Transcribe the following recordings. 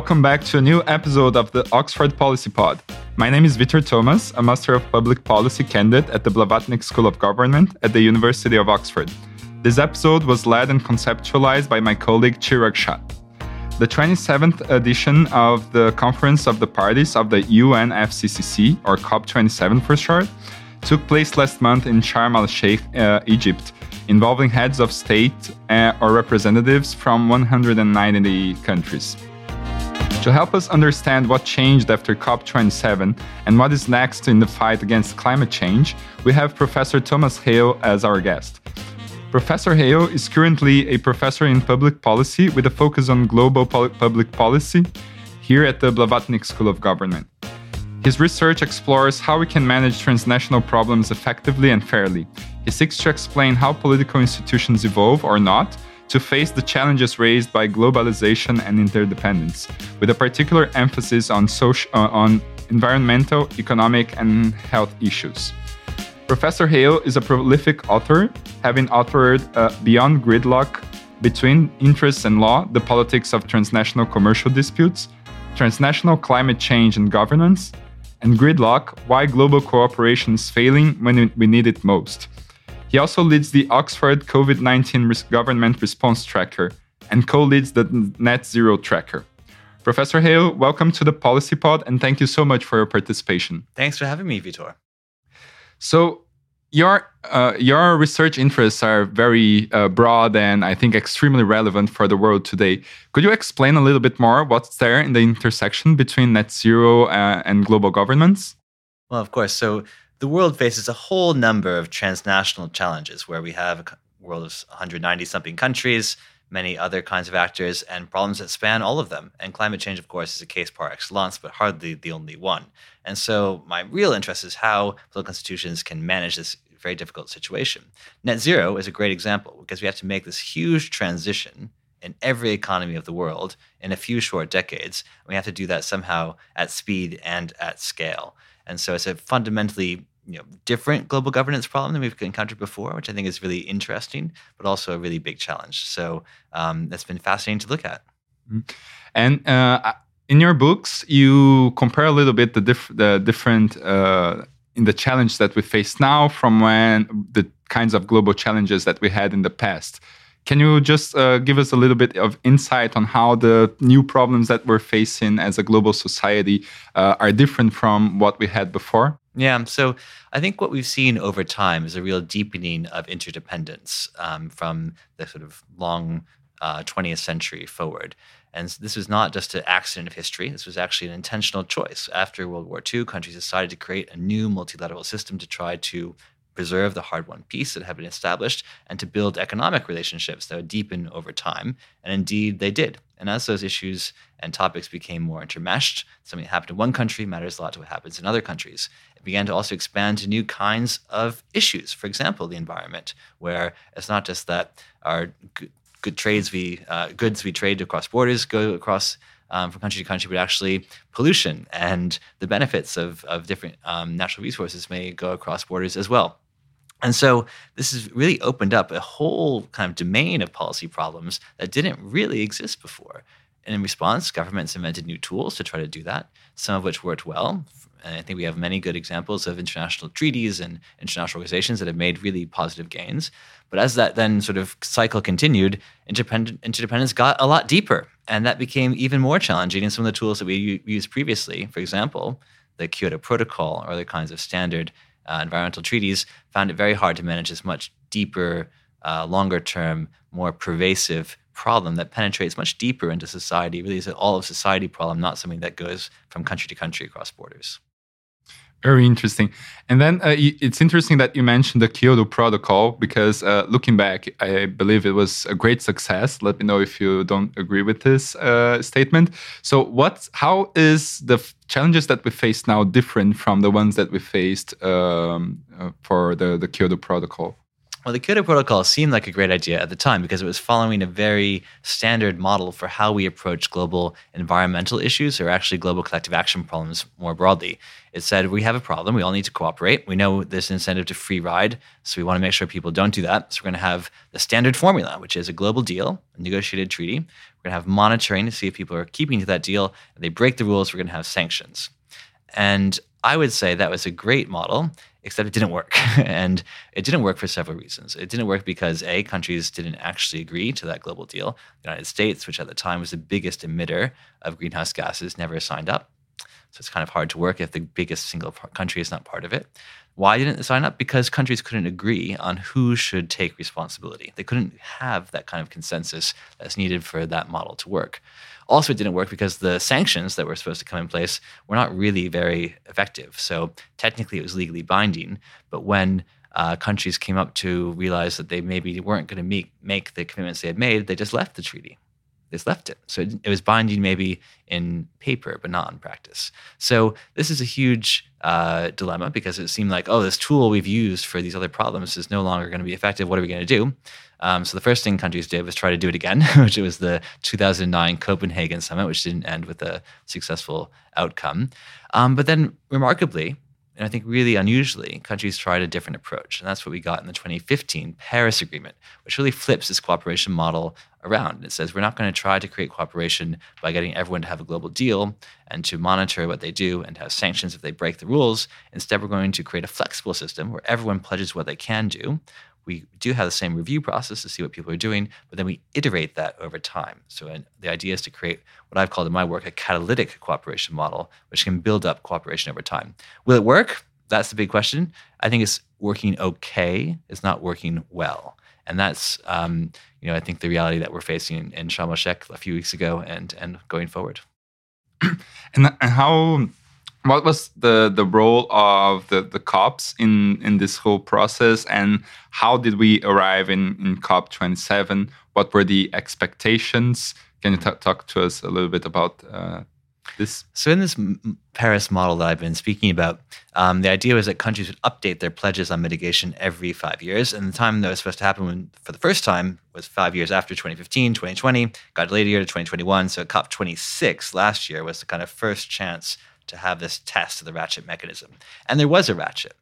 Welcome back to a new episode of the Oxford Policy Pod. My name is Vitor Thomas, a Master of Public Policy candidate at the Blavatnik School of Government at the University of Oxford. This episode was led and conceptualized by my colleague Chirag Shah. The 27th edition of the Conference of the Parties of the UNFCCC, or COP27 for short, took place last month in Sharm el Sheikh, uh, Egypt, involving heads of state uh, or representatives from 190 countries. To help us understand what changed after COP27 and what is next in the fight against climate change, we have Professor Thomas Hale as our guest. Professor Hale is currently a professor in public policy with a focus on global public policy here at the Blavatnik School of Government. His research explores how we can manage transnational problems effectively and fairly. He seeks to explain how political institutions evolve or not to face the challenges raised by globalization and interdependence, with a particular emphasis on, social, uh, on environmental, economic, and health issues. Professor Hale is a prolific author, having authored uh, Beyond Gridlock Between Interests and Law The Politics of Transnational Commercial Disputes, Transnational Climate Change and Governance, and Gridlock Why Global Cooperation is Failing When We Need It Most. He also leads the Oxford COVID 19 Government Response Tracker and co leads the Net Zero Tracker. Professor Hale, welcome to the Policy Pod and thank you so much for your participation. Thanks for having me, Vitor. So, your uh, your research interests are very uh, broad and I think extremely relevant for the world today. Could you explain a little bit more what's there in the intersection between net zero uh, and global governance? Well, of course. So the world faces a whole number of transnational challenges where we have a world of 190 something countries, many other kinds of actors, and problems that span all of them. And climate change, of course, is a case par excellence, but hardly the only one. And so, my real interest is how political institutions can manage this very difficult situation. Net zero is a great example because we have to make this huge transition in every economy of the world in a few short decades. We have to do that somehow at speed and at scale. And so it's a fundamentally you know different global governance problem than we've encountered before, which I think is really interesting, but also a really big challenge. So um, that's been fascinating to look at. Mm-hmm. And uh, in your books, you compare a little bit the, diff- the different uh, in the challenge that we face now from when the kinds of global challenges that we had in the past. Can you just uh, give us a little bit of insight on how the new problems that we're facing as a global society uh, are different from what we had before? Yeah, so I think what we've seen over time is a real deepening of interdependence um, from the sort of long uh, 20th century forward. And this was not just an accident of history. This was actually an intentional choice. After World War II, countries decided to create a new multilateral system to try to preserve the hard won peace that had been established and to build economic relationships that would deepen over time. And indeed, they did. And as those issues and topics became more intermeshed, something that happened in one country matters a lot to what happens in other countries. It began to also expand to new kinds of issues. For example, the environment, where it's not just that our good, trades we uh, goods we trade across borders go across um, from country to country, but actually pollution and the benefits of, of different um, natural resources may go across borders as well. And so this has really opened up a whole kind of domain of policy problems that didn't really exist before. And in response, governments invented new tools to try to do that, some of which worked well. And I think we have many good examples of international treaties and international organizations that have made really positive gains. But as that then sort of cycle continued, interdependence got a lot deeper. And that became even more challenging in some of the tools that we used previously. For example, the Kyoto Protocol or other kinds of standard uh, environmental treaties found it very hard to manage this much deeper, uh, longer term, more pervasive problem that penetrates much deeper into society. Really, is an all of society problem, not something that goes from country to country across borders. Very interesting. And then uh, it's interesting that you mentioned the Kyoto Protocol because uh, looking back, I believe it was a great success. Let me know if you don't agree with this uh, statement. So, what? How is the challenges that we face now different from the ones that we faced um, uh, for the the Kyoto Protocol? Well, the Kyoto Protocol seemed like a great idea at the time because it was following a very standard model for how we approach global environmental issues or actually global collective action problems more broadly. It said we have a problem, we all need to cooperate. We know an incentive to free ride, so we want to make sure people don't do that. So we're going to have the standard formula, which is a global deal, a negotiated treaty. We're going to have monitoring to see if people are keeping to that deal. If they break the rules, we're going to have sanctions. And I would say that was a great model, except it didn't work. and it didn't work for several reasons. It didn't work because A, countries didn't actually agree to that global deal. The United States, which at the time was the biggest emitter of greenhouse gases, never signed up. So it's kind of hard to work if the biggest single country is not part of it. Why didn't they sign up? Because countries couldn't agree on who should take responsibility. They couldn't have that kind of consensus that's needed for that model to work. Also, it didn't work because the sanctions that were supposed to come in place were not really very effective. So technically, it was legally binding, but when uh, countries came up to realize that they maybe weren't going to make, make the commitments they had made, they just left the treaty just left it. So it, it, was binding maybe in paper, but not in practice. So this is a huge uh, dilemma because it seemed like, oh, this tool we've used for these other problems is no longer going to be effective. What are we going to do? Um, so the first thing countries did was try to do it again, which was the 2009 Copenhagen summit, which didn't end with a successful outcome. Um, but then, remarkably, and I think really unusually, countries tried a different approach. And that's what we got in the 2015 Paris Agreement, which really flips this cooperation model around. It says we're not going to try to create cooperation by getting everyone to have a global deal and to monitor what they do and have sanctions if they break the rules. Instead, we're going to create a flexible system where everyone pledges what they can do. We do have the same review process to see what people are doing, but then we iterate that over time. So the idea is to create what I've called in my work a catalytic cooperation model, which can build up cooperation over time. Will it work? That's the big question. I think it's working okay. It's not working well. And that's, um, you know, I think the reality that we're facing in, Sharm el Sheikh a few weeks ago and and going forward. and how what was the the role of the the cops in in this whole process and how did we arrive in in cop 27 what were the expectations? Can you talk to us a little bit about uh, this? So in this paris model that i've been speaking about um, the idea was that countries would update their pledges on mitigation every five years and the time that was supposed to happen when, for the first time was five years after 2015 2020 got delayed a year to 2021 so cop 26 last year was the kind of first chance to have this test of the ratchet mechanism. And there was a ratchet.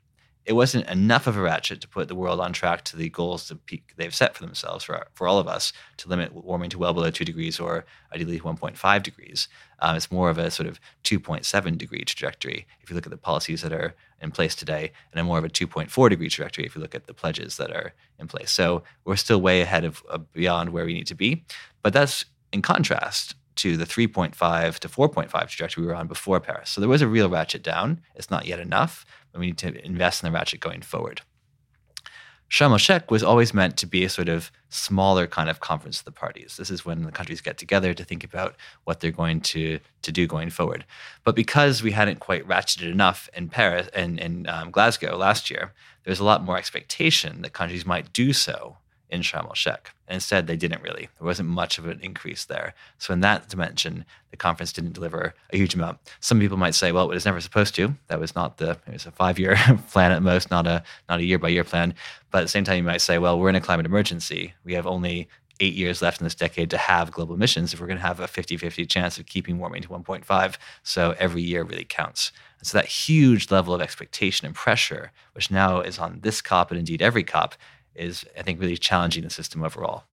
It wasn't enough of a ratchet to put the world on track to the goals they've set for themselves, for, for all of us, to limit warming to well below 2 degrees or ideally 1.5 degrees. Um, it's more of a sort of 2.7 degree trajectory if you look at the policies that are in place today, and a more of a 2.4 degree trajectory if you look at the pledges that are in place. So we're still way ahead of uh, beyond where we need to be. But that's in contrast to the 3.5 to 4.5 trajectory we were on before Paris. So there was a real ratchet down. It's not yet enough, but we need to invest in the ratchet going forward. Sharm el Sheikh was always meant to be a sort of smaller kind of conference of the parties. This is when the countries get together to think about what they're going to, to do going forward. But because we hadn't quite ratcheted enough in Paris and in, in um, Glasgow last year, there was a lot more expectation that countries might do so in Sharm el Sheikh. And instead, they didn't really. There wasn't much of an increase there. So, in that dimension, the conference didn't deliver a huge amount. Some people might say, well, it was never supposed to. That was not the, it was a five year plan at most, not a, not a year by year plan. But at the same time, you might say, well, we're in a climate emergency. We have only eight years left in this decade to have global emissions if we're going to have a 50 50 chance of keeping warming to 1.5. So, every year really counts. And so, that huge level of expectation and pressure, which now is on this COP and indeed every COP, is I think really challenging the system overall.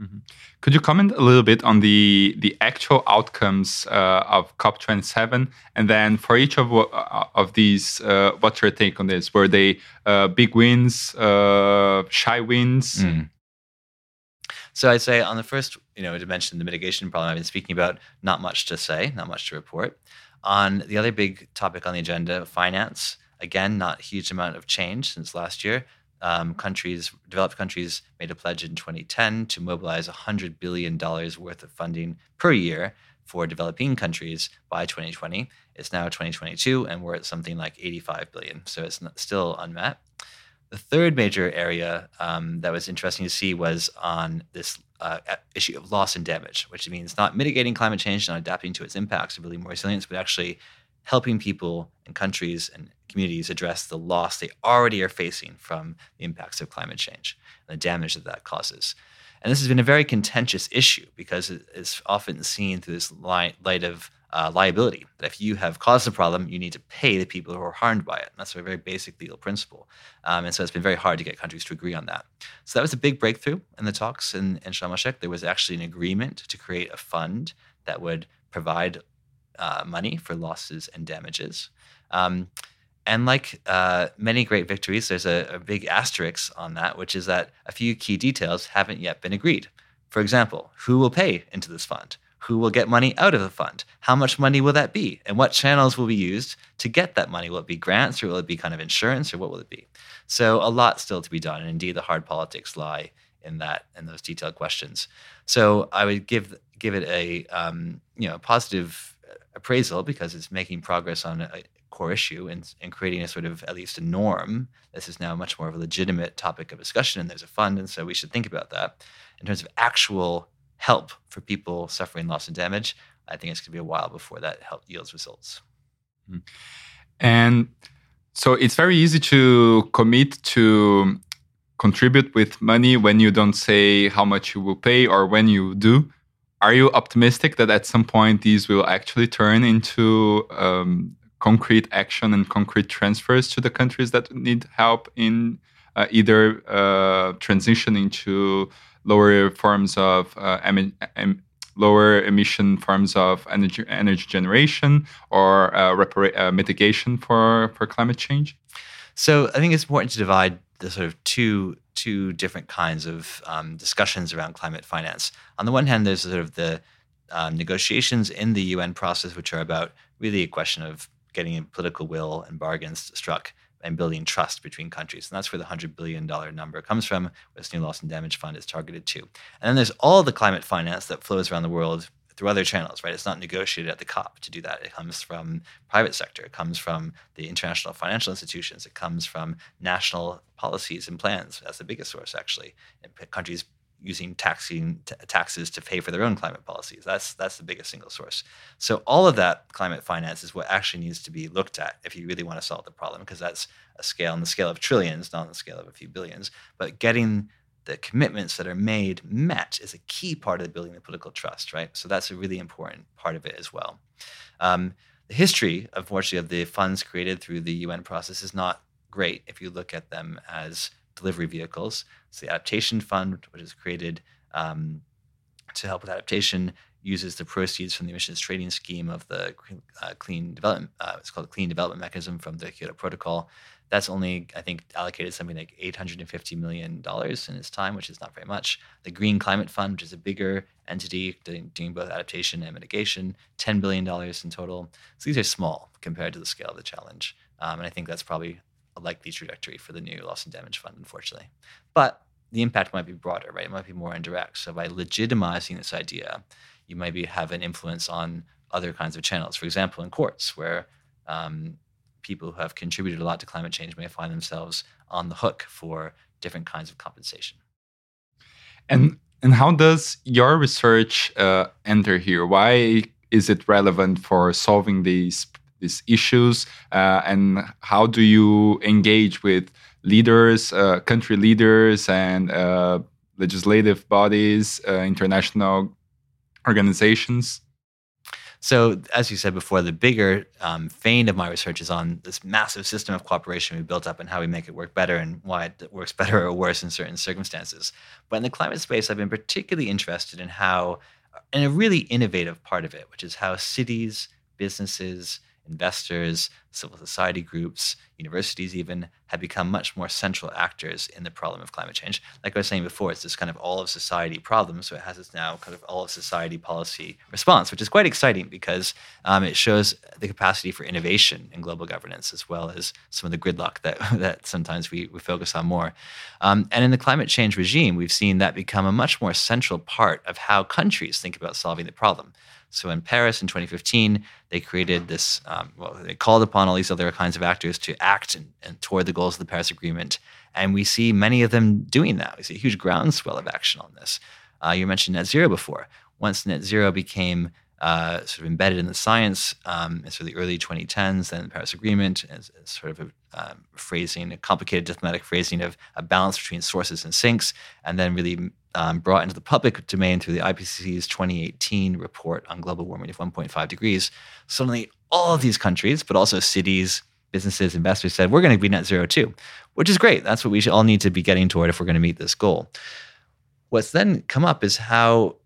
Mm-hmm. Could you comment a little bit on the the actual outcomes uh, of COP27, and then for each of uh, of these, uh, what's your take on this? Were they uh, big wins, uh, shy wins? Mm. So I'd say on the first, you know, dimension, the mitigation problem I've been speaking about, not much to say, not much to report. On the other big topic on the agenda, finance, again, not a huge amount of change since last year um, countries, developed countries, made a pledge in 2010 to mobilize $100 billion worth of funding per year for developing countries by 2020. It's now 2022, and we're at something like 85 billion. So it's still unmet. The third major area um, that was interesting to see was on this uh, issue of loss and damage, which means not mitigating climate change, not adapting to its impacts, or building more resilience, but actually helping people and countries and communities address the loss they already are facing from the impacts of climate change and the damage that that causes. And this has been a very contentious issue because it's often seen through this light, of uh, liability. That if you have caused the problem, you need to pay the people who are harmed by it. And that's a very basic legal principle. Um, and so it's been very hard to get countries to agree on that. So that was a big breakthrough in the talks in, in Sharm el Sheikh. There was actually an agreement to create a fund that would provide uh, money for losses and damages. Um, and like uh, many great victories, there's a, a big asterisk on that, which is that a few key details haven't yet been agreed. For example, who will pay into this fund? Who will get money out of the fund? How much money will that be? And what channels will be used to get that money? Will it be grants or will it be kind of insurance or what will it be? So a lot still to be done. And indeed, the hard politics lie in that in those detailed questions. So I would give give it a um, you know positive appraisal because it's making progress on a, core issue and, and creating a sort of at least a norm. This is now much more of a legitimate topic of discussion, and there's a fund, and so we should think about that. In terms of actual help for people suffering loss and damage, I think it's going to be a while before that help yields results. Hmm. And so it's very easy to commit to contribute with money when you don't say how much you will pay or when you do. Are you optimistic that at some point these will actually turn into um, concrete action and concrete transfers to the countries that need help in uh, either uh, transitioning to lower forms of uh, em- em- lower emission forms of energy energy generation or uh, uh, mitigation for for climate change. So I think it's important to divide the sort of two two different kinds of um, discussions around climate finance. On the one hand, there's sort of the um, negotiations in the UN process, which are about really a question of getting political will and bargains struck and building trust between countries. And that's where the $100 billion number comes from, where this new loss and damage fund is targeted to. And then there's all the climate finance that flows around the world through other channels, right? It's not negotiated at the COP to do that. It comes from private sector. It comes from the international financial institutions. It comes from national policies and plans. That's the biggest source, actually. Countries using taxing t- taxes to pay for their own climate policies. That's that's the biggest single source. So all of that climate finance is what actually needs to be looked at if you really want to solve the problem, because that's a scale on the scale of trillions, not on the scale of a few billions. But getting the commitments that are made met is a key part of building the political trust, right? So that's a really important part of it as well. Um, the history, unfortunately, of the funds created through the UN process is not great if you look at them as delivery vehicles. So the Adaptation Fund, which is created um, to help with adaptation, uses the proceeds from the emissions trading scheme of the uh, clean development. Uh, it's called the Clean Development Mechanism from the Kyoto Protocol. That's only, I think, allocated something like $850 million in its time, which is not very much. The Green Climate Fund, which is a bigger entity doing, both adaptation and mitigation, $10 billion in total. So these are small compared to the scale of the challenge. Um, and I think that's probably a likely trajectory for the new loss and damage fund, unfortunately. But the impact might be broader, right? It might be more indirect. So by legitimizing this idea, you maybe have an influence on other kinds of channels. For example, in courts, where um, people who have contributed a lot to climate change may find themselves on the hook for different kinds of compensation. And and how does your research uh, enter here? Why is it relevant for solving these these issues uh, and how do you engage with leaders uh, country leaders and uh, legislative bodies uh, international organizations so, as you said before, the bigger um, vein of my research is on this massive system of cooperation we built up and how we make it work better and why it works better or worse in certain circumstances. But in the climate space, I've been particularly interested in how, in a really innovative part of it, which is how cities, businesses, investors, civil society groups, universities even have become much more central actors in the problem of climate change. Like I was saying before, it's this kind of all of society problem. So it has this now kind of all of society policy response, which is quite exciting because um, it shows the capacity for innovation in global governance as well as some of the gridlock that, that sometimes we, we focus on more. Um, and in the climate change regime, we've seen that become a much more central part of how countries think about solving the problem. So in Paris in 2015, they created this, um, well, they called upon all these other kinds of actors to act and, and toward the goals of the Paris Agreement. And we see many of them doing that. We see a huge groundswell of action on this. Uh, you mentioned net zero before. Once net zero became uh, sort of embedded in the science um, sort of the early 2010s, then the Paris Agreement, as, as sort of a um, phrasing, a complicated diplomatic phrasing of a balance between sources and sinks, and then really um, brought into the public domain through the IPCC's 2018 report on global warming of 1.5 degrees. Suddenly, all of these countries, but also cities, businesses, investors said, we're going to be net zero too, which is great. That's what we all need to be getting toward if we're going to meet this goal. What's then come up is how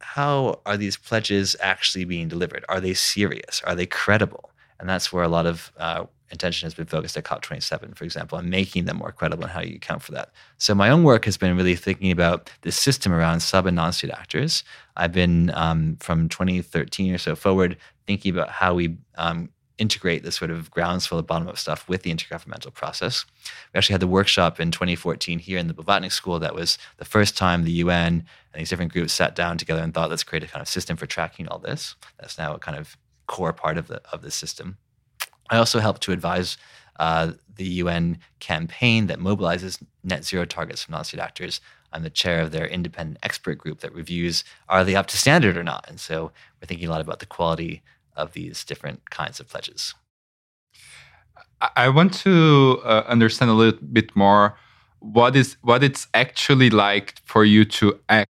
how are these pledges actually being delivered? Are they serious? Are they credible? And that's where a lot of uh, attention has been focused at COP27, for example, on making them more credible and how you account for that. So my own work has been really thinking about the system around sub and non-state actors. I've been um, from 2013 or so forward thinking about how we um, integrate this sort of groundswell of bottom up stuff with the intergovernmental process. We actually had the workshop in 2014 here in the Blavatnik School. That was the first time the UN and these different groups sat down together and thought, let's create a kind of system for tracking all this. That's now a kind of core part of the of the system. I also helped to advise uh, the UN campaign that mobilizes net zero targets from non-state actors. I'm the chair of their independent expert group that reviews are they up to standard or not. And so we're thinking a lot about the quality of these different kinds of pledges. I want to uh, understand a little bit more what is what it's actually like for you to act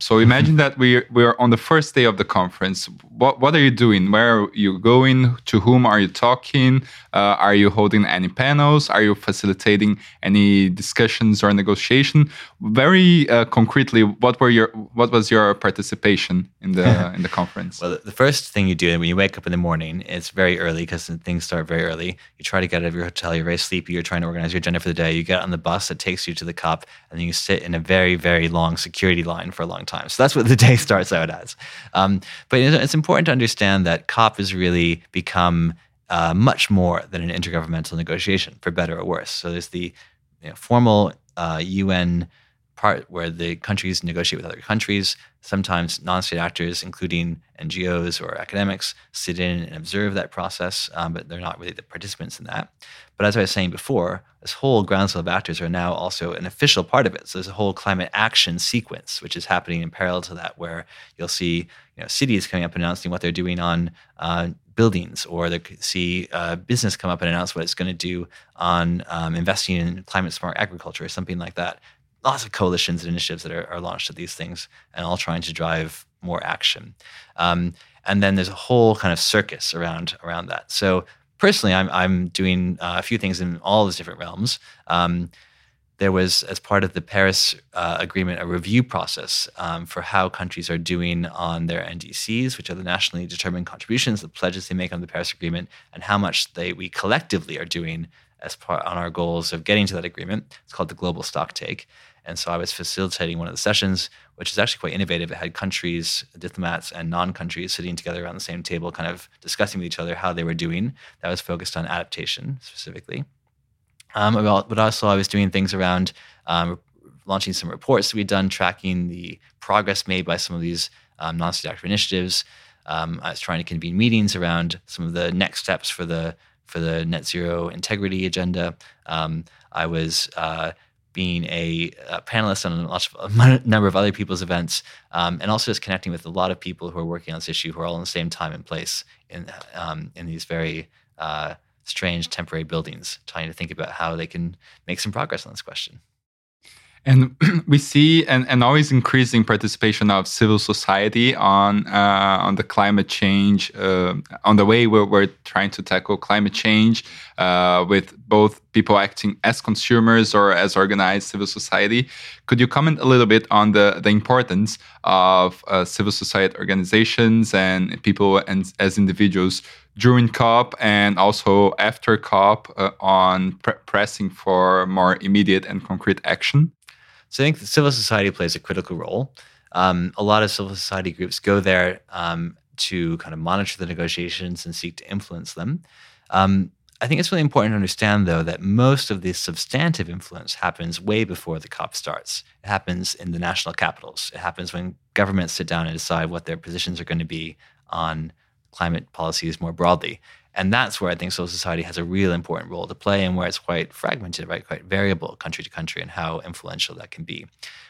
so imagine that we we're on the first day of the conference. What what are you doing? Where are you going? To whom are you talking? Uh, are you holding any panels? Are you facilitating any discussions or negotiation? Very uh, concretely, what were your what was your participation in the in the conference? Well, the first thing you do when you wake up in the morning, it's very early because things start very early. You try to get out of your hotel. You're very sleepy. You're trying to organize your agenda for the day. You get on the bus that takes you to the COP, and then you sit in a very very long security line for a long time. So that's what the day starts out as. Um, but it's important to understand that COP has really become uh, much more than an intergovernmental negotiation, for better or worse. So there's the you know, formal uh, UN part where the countries negotiate with other countries. Sometimes non-state actors, including NGOs or academics, sit in and observe that process, um, but they're not really the participants in that. But as I was saying before, this whole groundswell of actors are now also an official part of it. So there's a whole climate action sequence, which is happening in parallel to that, where you'll see you know, cities coming up and announcing what they're doing on uh, buildings, or they see uh, business come up and announce what it's going to do on um, investing in climate smart agriculture or something like that lots of coalitions and initiatives that are, are, launched at these things and all trying to drive more action. Um, and then there's a whole kind of circus around around that. So personally, I'm I'm doing uh, a few things in all these different realms. Um, there was, as part of the Paris uh, Agreement, a review process um, for how countries are doing on their NDCs, which are the nationally determined contributions, the pledges they make on the Paris Agreement, and how much they we collectively are doing as part on our goals of getting to that agreement. It's called the Global Stock Take. And so I was facilitating one of the sessions, which is actually quite innovative. It had countries, diplomats, and non countries sitting together around the same table, kind of discussing with each other how they were doing. That was focused on adaptation specifically. Um, but also, I was doing things around um, launching some reports that we'd done, tracking the progress made by some of these um, non state actor initiatives. Um, I was trying to convene meetings around some of the next steps for the for the net zero integrity agenda. Um, I was uh, being a, a, panelist on a, number of other people's events, um, and also just connecting with a lot of people who are working on this issue who are all in the same time and place in um, in these very uh, strange temporary buildings, trying to think about how they can make some progress on this question. And we see an, an always increasing participation of civil society on uh, on the climate change, uh, on the way we're, we're, trying to tackle climate change, uh, with both people acting as consumers or as organized civil society. Could you comment a little bit on the, the importance of uh, civil society organizations and people and as individuals during COP and also after COP uh, on pre pressing for more immediate and concrete action? So I think civil society plays a critical role. Um, a lot of civil society groups go there um, to kind of monitor the negotiations and seek to influence them. Um, I think it's really important to understand, though, that most of the substantive influence happens way before the COP starts. It happens in the national capitals. It happens when governments sit down and decide what their positions are going to be on climate policies more broadly. And that's where I think civil society has a real important role to play and where it's quite fragmented, right? Quite variable country to country and how influential that can be.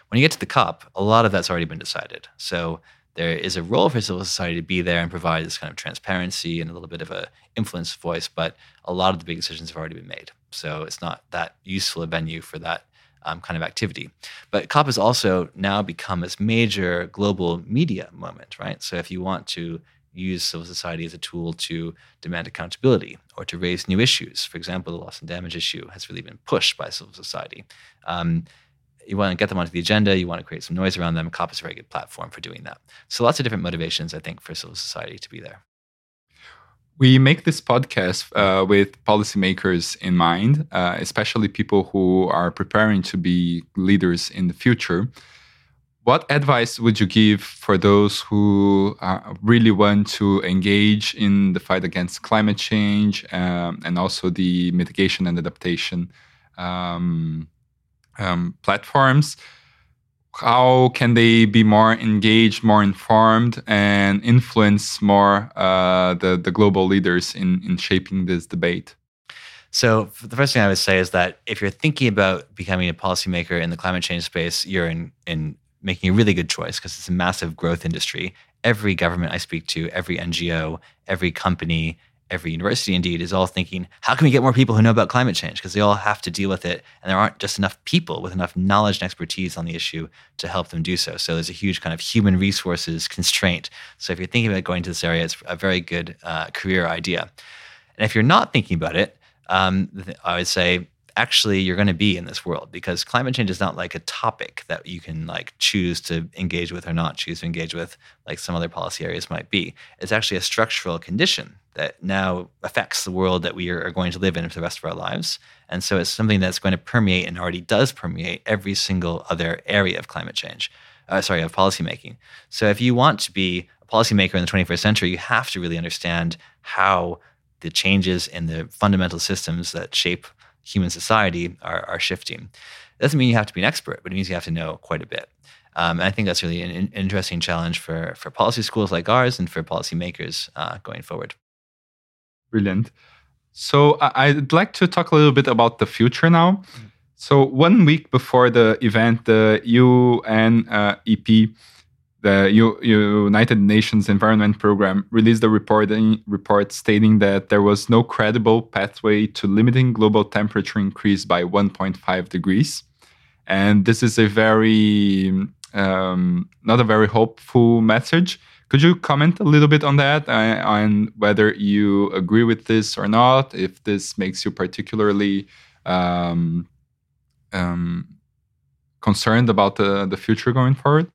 When you get to the COP, a lot of that's already been decided. So there is a role for civil society to be there and provide this kind of transparency and a little bit of a influence voice, but a lot of the big decisions have already been made. So it's not that useful a venue for that um, kind of activity. But COP has also now become this major global media moment, right? So if you want to use civil society as a tool to demand accountability or to raise new issues, for example, the loss and damage issue has really been pushed by civil society. Um, you want to get them onto the agenda, you want to create some noise around them. COP is a very good platform for doing that. So lots of different motivations, I think, for civil society to be there. We make this podcast uh, with policymakers in mind, uh, especially people who are preparing to be leaders in the future. What advice would you give for those who uh, really want to engage in the fight against climate change um, and also the mitigation and adaptation um, um, platforms? how can they be more engaged, more informed, and influence more uh, the the global leaders in in shaping this debate? So the first thing I would say is that if you're thinking about becoming a policymaker in the climate change space, you're in in making a really good choice because it's a massive growth industry. Every government I speak to, every NGO, every company, every university indeed is all thinking how can we get more people who know about climate change? Because they all have to deal with it and there aren't just enough people with enough knowledge and expertise on the issue to help them do so. So there's a huge kind of human resources constraint. So if you're thinking about going to this area it's a very good uh, career idea. And if you're not thinking about it um, i would say actually you're going to be in this world because climate change is not like a topic that you can like choose to engage with or not choose to engage with like some other policy areas might be. It's actually a structural condition that now affects the world that we are going to live in for the rest of our lives. And so it's something that's going to permeate and already does permeate every single other area of climate change uh, sorry of policymaking. So if you want to be a policymaker in the 21st century you have to really understand how the changes in the fundamental systems that shape human society are, are shifting. It doesn't mean you have to be an expert, but it means you have to know quite a bit. Um, and I think that's really an, an, interesting challenge for, for policy schools like ours and for policymakers uh, going forward. Brilliant. So I'd like to talk a little bit about the future now. Mm. So one week before the event, the UN uh, EP the U- United Nations Environment Program released a report, report stating that there was no credible pathway to limiting global temperature increase by 1.5 degrees. And this is a very, um, not a very hopeful message. Could you comment a little bit on that uh, on whether you agree with this or not? If this makes you particularly um, um, concerned about the, the future going forward?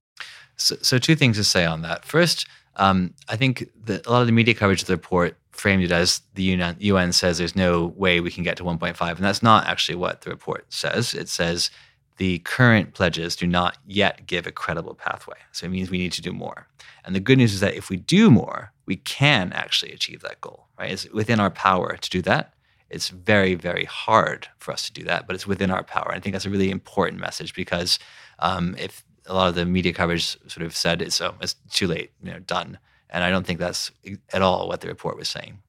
So, so two things to say on that. First, um, I think that a lot of the media coverage of the report framed it as the UN, UN says there's no way we can get to 1.5, and that's not actually what the report says. It says the current pledges do not yet give a credible pathway. So it means we need to do more. And the good news is that if we do more, we can actually achieve that goal, right? It's within our power to do that. It's very, very hard for us to do that, but it's within our power. I think that's a really important message because um, if a lot of the media coverage sort of said it's oh, it's too late, you know, done. And I don't think that's at all what the report was saying.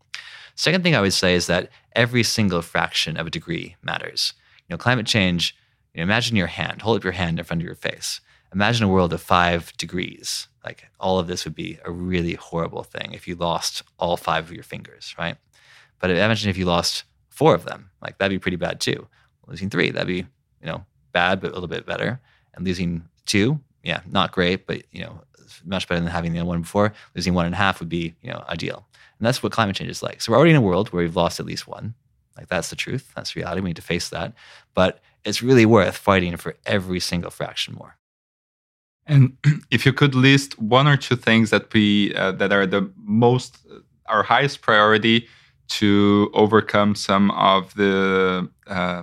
Second thing I would say is that every single fraction of a degree matters. You know, climate change. You know, imagine your hand. Hold up your hand in front of your face. Imagine a world of five degrees. Like all of this would be a really horrible thing if you lost all five of your fingers, right? But imagine if you lost four of them. Like that'd be pretty bad too. Losing three, that'd be you know bad but a little bit better. And losing two, yeah, not great, but you know, much better than having the other one before. Losing one and a half would be, you know, ideal. And that's what climate change is like. So we're already in a world where we've lost at least one. Like that's the truth. That's reality. We need to face that. But it's really worth fighting for every single fraction more. And if you could list one or two things that we uh, that are the most our highest priority to overcome some of the uh,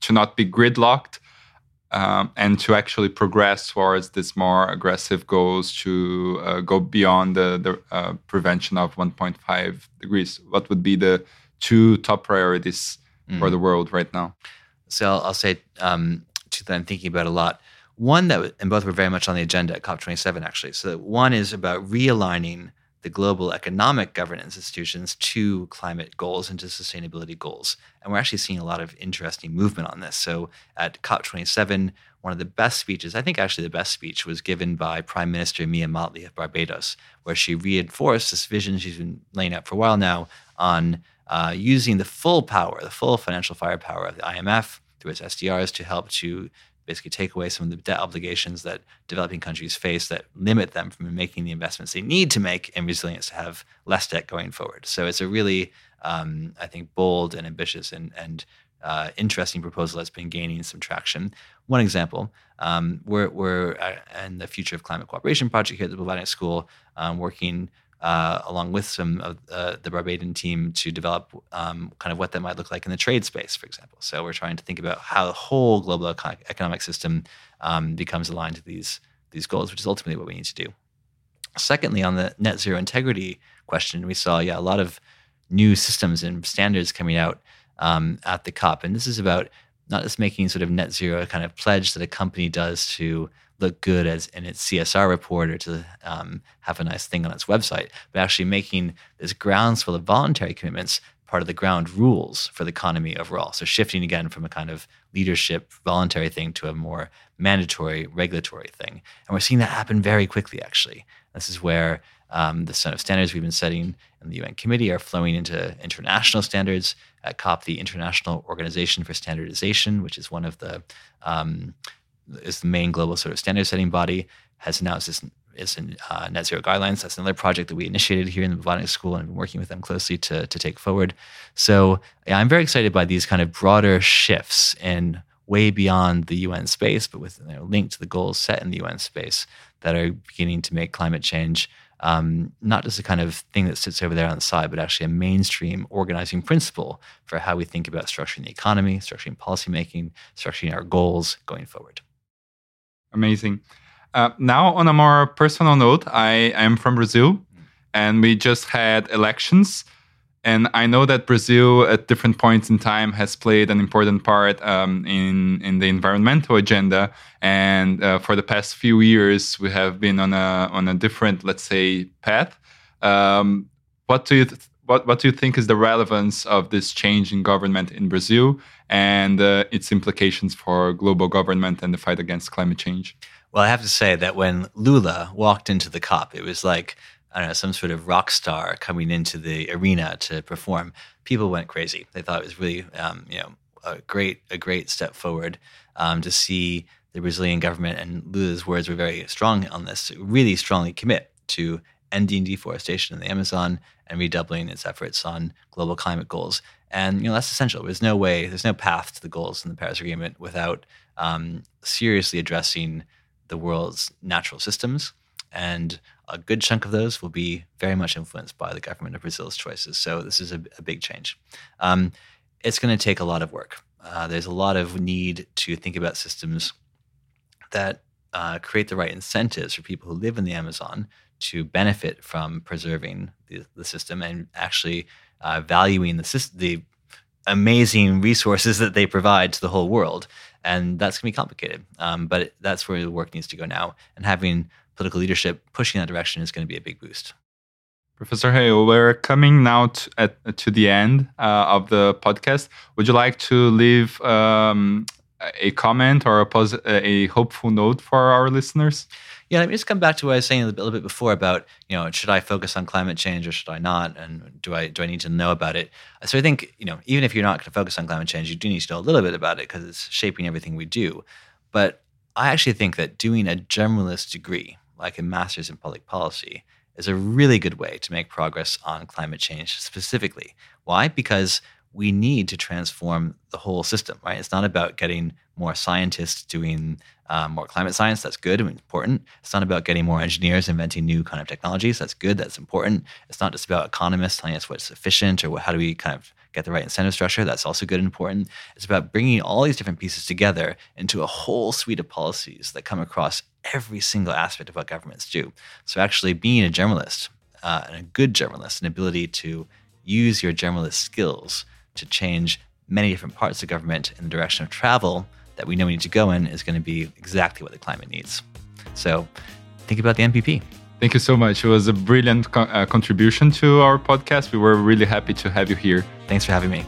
to not be gridlocked um, and to actually progress towards this more aggressive goals to uh, go beyond the, the uh, prevention of 1.5 degrees. What would be the two top priorities mm. for the world right now? So i'll, I'll say um, two that i'm thinking about a lot. One that and both were very much on the agenda at cop27 actually. So one is about realigning the global economic governance institutions to climate goals and to sustainability goals. And we're actually seeing a lot of interesting movement on this. So at COP27, one of the best speeches, I think actually the best speech, was given by Prime Minister Mia Mottley of Barbados, where she reinforced this vision she's been laying out for a while now on uh, using the full power, the full financial firepower of the IMF through its SDRs to help to basically take away some of the debt obligations that developing countries face that limit them from making the investments they need to make in resilience to have less debt going forward. So it's a really, um, I think, bold and ambitious and, and uh, interesting proposal that's been gaining some traction. One example, um, we're, we're uh, in the Future of Climate Cooperation project here at the Blavatnik School, um, working uh, along with some of uh, the Barbadian team to develop um, kind of what that might look like in the trade space, for example. So we're trying to think about how the whole global economic system um, becomes aligned to these these goals, which is ultimately what we need to do. Secondly, on the net zero integrity question, we saw yeah a lot of new systems and standards coming out um, at the COP, and this is about not just making sort of net zero a kind of pledge that a company does to look good as in its CSR report or to um, have a nice thing on its website, but actually making this groundswell of voluntary commitments part of the ground rules for the economy overall. So shifting again from a kind of leadership voluntary thing to a more mandatory regulatory thing. And we're seeing that happen very quickly, actually. This is where um, the set of standards we've been setting in the UN committee are flowing into international standards. At COP, the International Organization for Standardization, which is one of the um, is the main global sort of standard setting body, has announced in uh, net zero guidelines. That's another project that we initiated here in the Blavatnik School and been working with them closely to, to take forward. So yeah, I'm very excited by these kind of broader shifts in way beyond the UN space, but with you know, linked to the goals set in the UN space that are beginning to make climate change um, not just a kind of thing that sits over there on the side, but actually a mainstream organizing principle for how we think about structuring the economy, structuring policymaking, structuring our goals going forward. Amazing. Uh, now, on a more personal note, I am from Brazil and we just had elections. And I know that Brazil, at different points in time, has played an important part um, in in the environmental agenda. And uh, for the past few years, we have been on a on a different, let's say, path. Um, what do you what what do you think is the relevance of this change in government in Brazil and uh, its implications for global government and the fight against climate change? Well, I have to say that when Lula walked into the COP, it was like I don't know some sort of rock star coming into the arena to perform. People went crazy. They thought it was really um, you know a great a great step forward um, to see the Brazilian government and Lula's words were very strong on this. Really strongly commit to ending deforestation in the Amazon and redoubling its efforts on global climate goals. And you know that's essential. There's no way, there's no path to the goals in the Paris Agreement without um, seriously addressing the world's natural systems. And a good chunk of those will be very much influenced by the government of Brazil's choices. So this is a, a big change. Um, it's going to take a lot of work. Uh, there's a lot of need to think about systems that uh, create the right incentives for people who live in the Amazon to benefit from preserving the, the system and actually uh, valuing the, the amazing resources that they provide to the whole world. And that's going to be complicated. Um, but that's where the work needs to go now. And having political leadership pushing that direction is going to be a big boost. Professor Hale, we're coming now to, at, to the end uh, of the podcast. Would you like to leave um, a comment or a, a hopeful note for our listeners? Yeah, let me just come back to what I was saying a little bit before about you know should I focus on climate change or should I not, and do I do I need to know about it? So I think you know even if you're not going to focus on climate change, you do need to know a little bit about it because it's shaping everything we do. But I actually think that doing a generalist degree, like a master's in public policy, is a really good way to make progress on climate change specifically. Why? Because we need to transform the whole system, right? It's not about getting more scientists doing um, more climate science. That's good and important. It's not about getting more engineers inventing new kind of technologies. That's good. That's important. It's not just about economists telling us what's efficient or what, how do we kind of get the right incentive structure. That's also good and important. It's about bringing all these different pieces together into a whole suite of policies that come across every single aspect of what governments do. So actually being a generalist uh, and a good generalist, an ability to use your generalist skills to change many different parts of government in the direction of travel that we know we need to go in is going to be exactly what the climate needs. So think about the MPP. Thank you so much. It was a brilliant co- uh, contribution to our podcast. We were really happy to have you here. Thanks for having me.